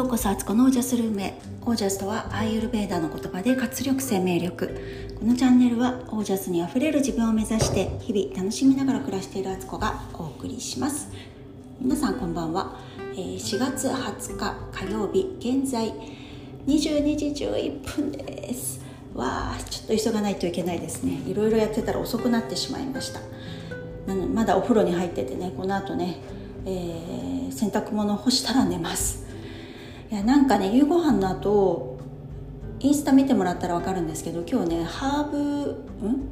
ようこそアツコのオージャスルームへオージャスとはアーユルベーダの言葉で活力生命力。このチャンネルはオージャスにあふれる自分を目指して日々楽しみながら暮らしているアツコがお送りします。皆さんこんばんは。4月20日火曜日現在22時11分です。わあちょっと急がないといけないですね。いろいろやってたら遅くなってしまいました。なのまだお風呂に入っててねこの後ね、えー、洗濯物干したら寝ます。いやなんかね夕ご飯の後インスタ見てもらったら分かるんですけど今日ねハーブん？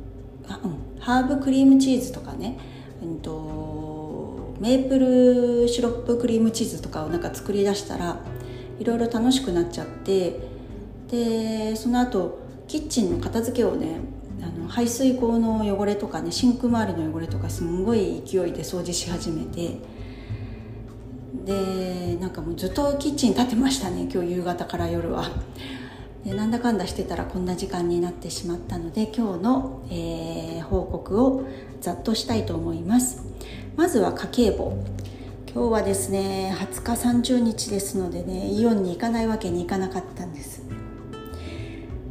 あうん。ハーブクリームチーズとかねうんとメープルシロップクリームチーズとかをなんか作り出したらいろいろ楽しくなっちゃってでその後キッチンの片付けをねあの排水口の汚れとかねシンク周りの汚れとかすんごい勢いで掃除し始めてでなんかもうずっとキッチン立てましたね今日夕方から夜は。でなんだかんだしてたらこんな時間になってしまったので今日の、えー、報告をざっとしたいと思います。まずは家計簿。今日はですね20日30日ですのでねイオンに行かないわけにいかなかったんです。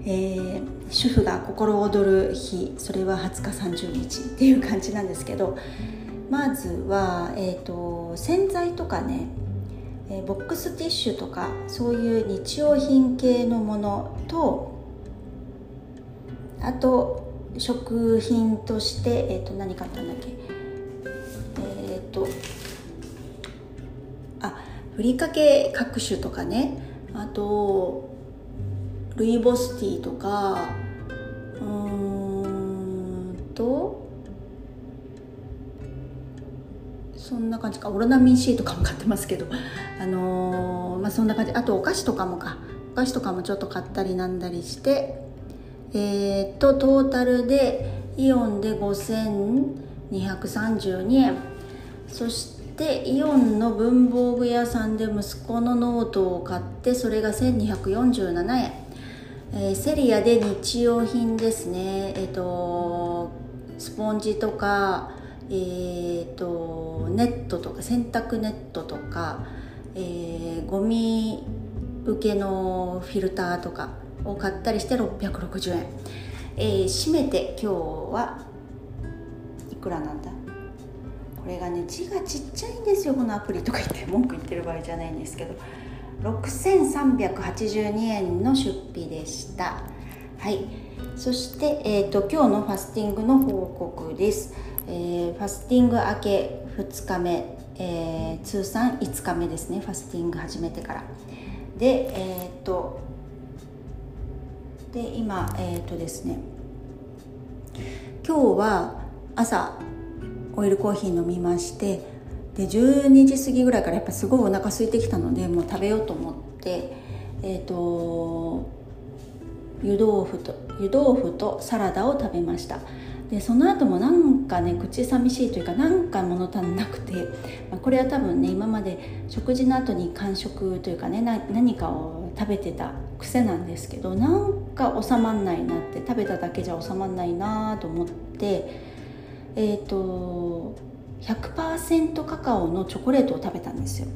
えー、主婦が心躍る日それは20日30日っていう感じなんですけどまずは、えーと、洗剤とかね、ボックスティッシュとかそういう日用品系のものとあと食品として、えーと、何買ったんだっけえっ、ー、とあふりかけ各種とかねあとルイボスティーとかな感じか。オロナミン C とかも買ってますけど。あのー、まあそんな感じ。あとお菓子とかもか。お菓子とかもちょっと買ったりなんだりして。えー、っとトータルでイオンで5232円。そしてイオンの文房具屋さんで息子のノートを買ってそれが1247円、えー、セリアで日用品ですね。えっ、とスポンジとかえーと、ネットとか洗濯ネットとか、えー、ゴミ受けのフィルターとかを買ったりして660円、えー、締めて今日はいくらなんだ？これがね字がちっちゃいんですよこのアプリとか言って文句言ってる場合じゃないんですけど。6382円の出費でした。はい。そして、えーと今日のファスティングの報告です。えー、ファスティング明け2日目、えー、通算5日目ですねファスティング始めてから。でえー、っとで今えっとですね。今日は朝オイルコーヒー飲みましてで12時過ぎぐらいからやっぱすごいお腹空いてきたのでもう食べようと思ってえっ、と湯豆腐と湯豆腐とサラダを食べました。でその後もなんかね口寂しいというかなんか物足んなくて、まあ、これは多分ね今まで食事の後に間食というかね何かを食べてた癖なんですけどなんか収まんないなって食べただけじゃ収まんないなと思ってえっ、ー、と100%カカオのチョコレートを食べたんですよ。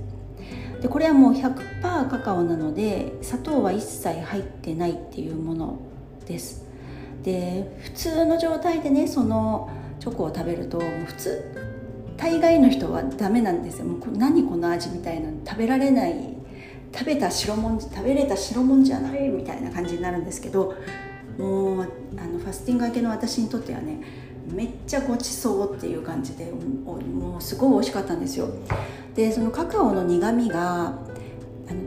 でこれはもう100%カカオなので砂糖は一切入ってないっていうものです。で普通の状態でねそのチョコを食べるともう普通大概の人はダメなんですよ。もう何この味みたいな食べられない食べた白もん食べれた白もんじゃないみたいな感じになるんですけどもうあのファスティング明けの私にとってはねめっちゃごちそうっていう感じでもうすごい美味しかったんですよ。でそのカカオの苦みが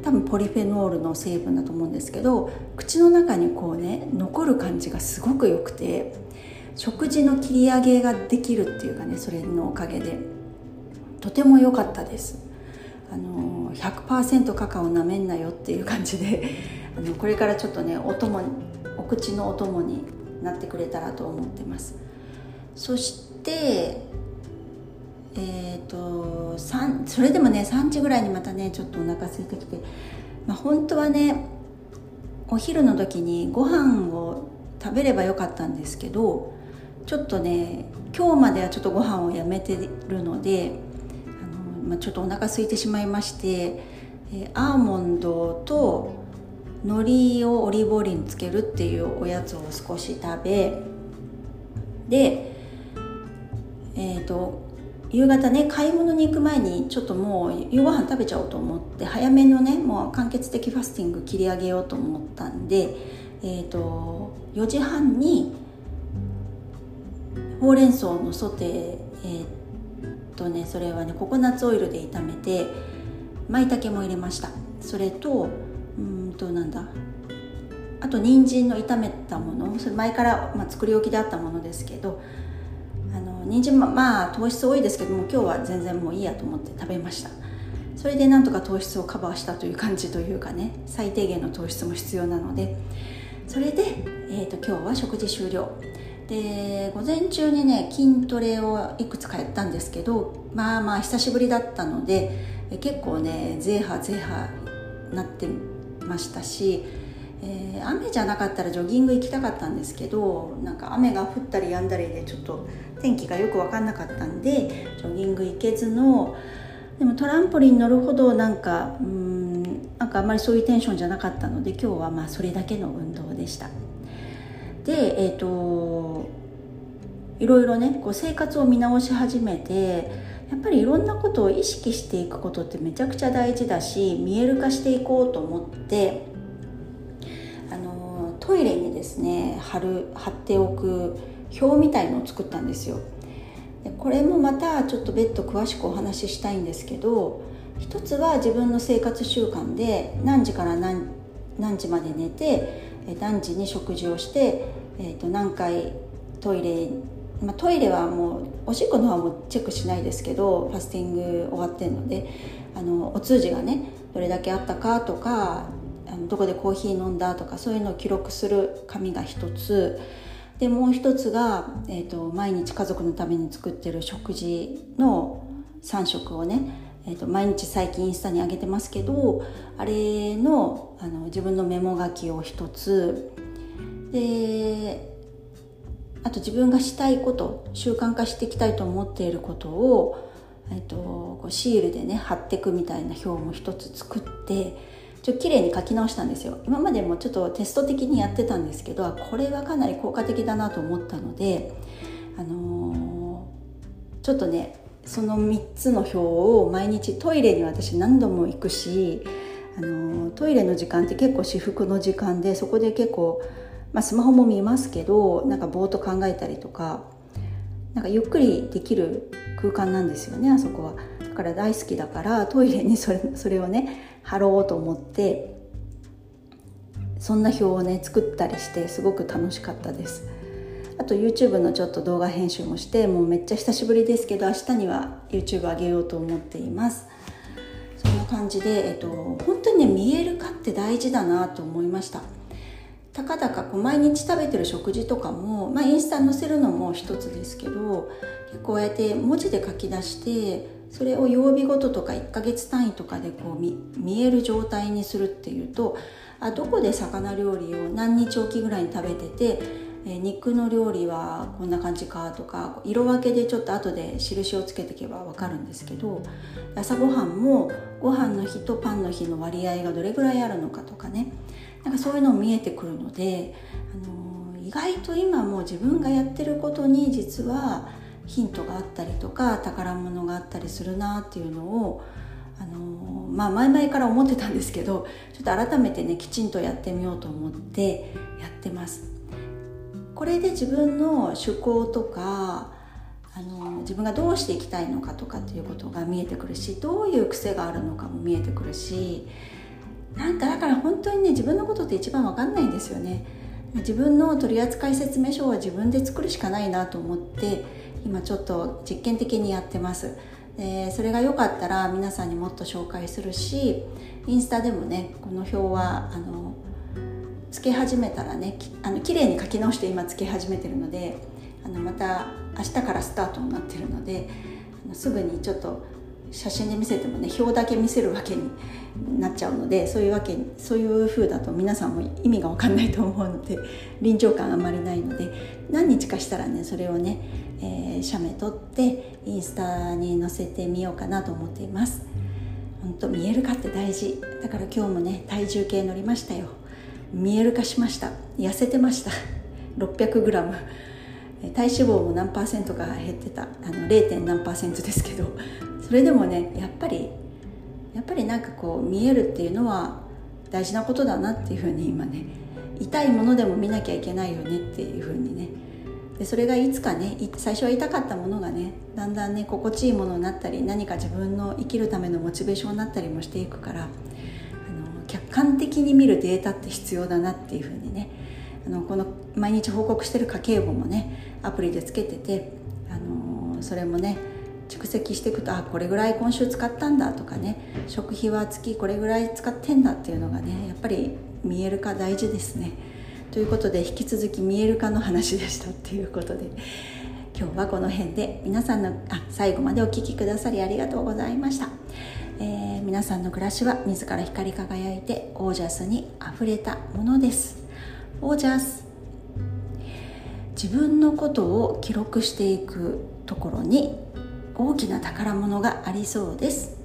多分ポリフェノールの成分だと思うんですけど口の中にこうね残る感じがすごく良くて食事の切り上げができるっていうかねそれのおかげで。とても良かったです。あの100%カカオなめんなよっていう感じで あのこれからちょっとねお供お口のお供になってくれたらと思ってます。そしてえーと、それでもね3時ぐらいにまたねちょっとお腹空いてきて、まあ、本当はねお昼の時にご飯を食べればよかったんですけどちょっとね今日まではちょっとご飯をやめてるのであの、まあ、ちょっとお腹空いてしまいましてえー、アーモンドと海苔をオリーブオイルにつけるっていうおやつを少し食べでえっ、ー、と夕方ね買い物に行く前にちょっともう夕ご飯食べちゃおうと思って早めのねもう完結的ファスティング切り上げようと思ったんで、えーと、4時半にほうれん草のソテーえー、っとねそれはねココナッツオイルで炒めて舞茸も入れました。それとうんとなんだあと人参の炒めたものそれ前から、まあ、作り置きであったものですけど人参もまあ糖質多いですけども今日は全然もういいやと思って食べました。それでなんとか糖質をカバーしたという感じというかね最低限の糖質も必要なので。それで、えーと、今日は食事終了。で午前中にね筋トレをいくつかやったんですけどまあまあ久しぶりだったので結構ねゼーハゼーハなってましたしえー、雨じゃなかったらジョギング行きたかったんですけどなんか雨が降ったりやんだりでちょっと天気がよく分かんなかったんでジョギング行けずのでもトランポリン乗るほどなんかうんなんかあんまりそういうテンションじゃなかったので今日はまあそれだけの運動でした。でえっ、ー、といろいろねこう生活を見直し始めてやっぱりいろんなことを意識していくことってめちゃくちゃ大事だし見える化していこうと思ってトイレにですね貼る貼っておく表みたいのを作ったんですよ。でこれもまたちょっと別途詳しくお話ししたいんですけど一つは自分の生活習慣で何時から何何時まで寝て何時に食事をして、えー、と何回トイレまあ、トイレはもうおしっこの方はもうチェックしないですけどファスティング終わってるのであのお通じがねどれだけあったかとかあのどこでコーヒー飲んだとかそういうのを記録する紙が一つ。でもう一つが、えーと、毎日家族のために作ってる食事の3食をね、えーと、毎日最近インスタに上げてますけどあれのあの自分のメモ書きを一つ。であと自分がしたいこと習慣化していきたいと思っていることを、えーと、シールでね貼っていくみたいな表も一つ作ってちょっと綺麗に書き直したんですよ。今までもちょっとテスト的にやってたんですけどこれはかなり効果的だなと思ったのであのー、ちょっとねその3つの表を毎日トイレに私何度も行くし、あのー、トイレの時間って結構至福の時間でそこで結構、まあ、スマホも見ますけどなんかぼーっと考えたりとかなんかゆっくりできる空間なんですよねあそこは。だから大好きだからトイレにそれそれをね貼ろうと思ってそんな表をね作ったりしてすごく楽しかったです。あと YouTube のちょっと動画編集もしてもうめっちゃ久しぶりですけど明日には YouTube 上げようと思っています。そんな感じで、えっと、本当にね見える化って大事だなと思いました。たかだかこう毎日食べてる食事とかも、まあ、インスタ載せるのも一つですけど結構こうやって文字で書き出してそれを曜日ごととか1ヶ月単位とかでこう見える状態にするっていうとあどこで魚料理を何日おきぐらいに食べてて、え肉の料理はこんな感じかとか色分けでちょっと後で印をつけていけば分かるんですけど朝ごはんもご飯の日とパンの日の割合がどれぐらいあるのかとかね。なんかそういうのも見えてくるので、あのー、意外と今もう自分がやってることに実はヒントがあったりとか宝物があったりするなっていうのをあのまあ前々から思ってたんですけどちょっと改めてねきちんとやってみようと思ってやってます。これで自分の趣向とかあの自分がどうしていきたいのかとかっていうことが見えてくるしどういう癖があるのかも見えてくるしなんかだから本当にね自分のことって一番わかんないんですよね。自分の取扱説明書は自分で作るしかないなと思って今ちょっと実験的にやってます。でそれが良かったら皆さんにもっと紹介するしインスタでもねこの表はあのつけ始めたらねあの綺麗に書き直して今つけ始めてるのであのまた明日からスタートになってるのであのすぐにちょっと写真で見せてもね表だけ見せるわけになっちゃうのでそういうわけそういう風だと皆さんも意味が分かんないと思うので臨場感あまりないので何日かしたらねそれをね、えー、写メ撮ってインスタに載せてみようかなと思っています。本当見える化って大事。だから今日もね体重計乗りましたよ。見える化しました。痩せてました。600g 体脂肪も何パーセントか減ってた。あの 0. 何パーセントですけど。それでもねやっぱりやっぱりなんかこう見えるっていうのは大事なことだなっていうふうに今ね痛いものでも見なきゃいけないよねっていうふうにねでそれがいつかね最初は痛かったものがねだんだんね心地いいものになったり何か自分の生きるためのモチベーションになったりもしていくからあの客観的に見るデータって必要だなっていうふうにねあのこの毎日報告してる家計簿もねアプリでつけてて、あのそれもね蓄積していくとあこれぐらい今週使ったんだとかね食費は月これぐらい使ってんだっていうのがねやっぱり見える化大事ですね。ということで引き続き見える化の話でしたっていうことで今日はこの辺で皆さんのあ最後までお聴きくださりありがとうございました、えー、皆さんの暮らしは自ら光り輝いてオージャスにあふれたものです。オージャス。自分のことを記録していくところに大きな宝物がありそうです。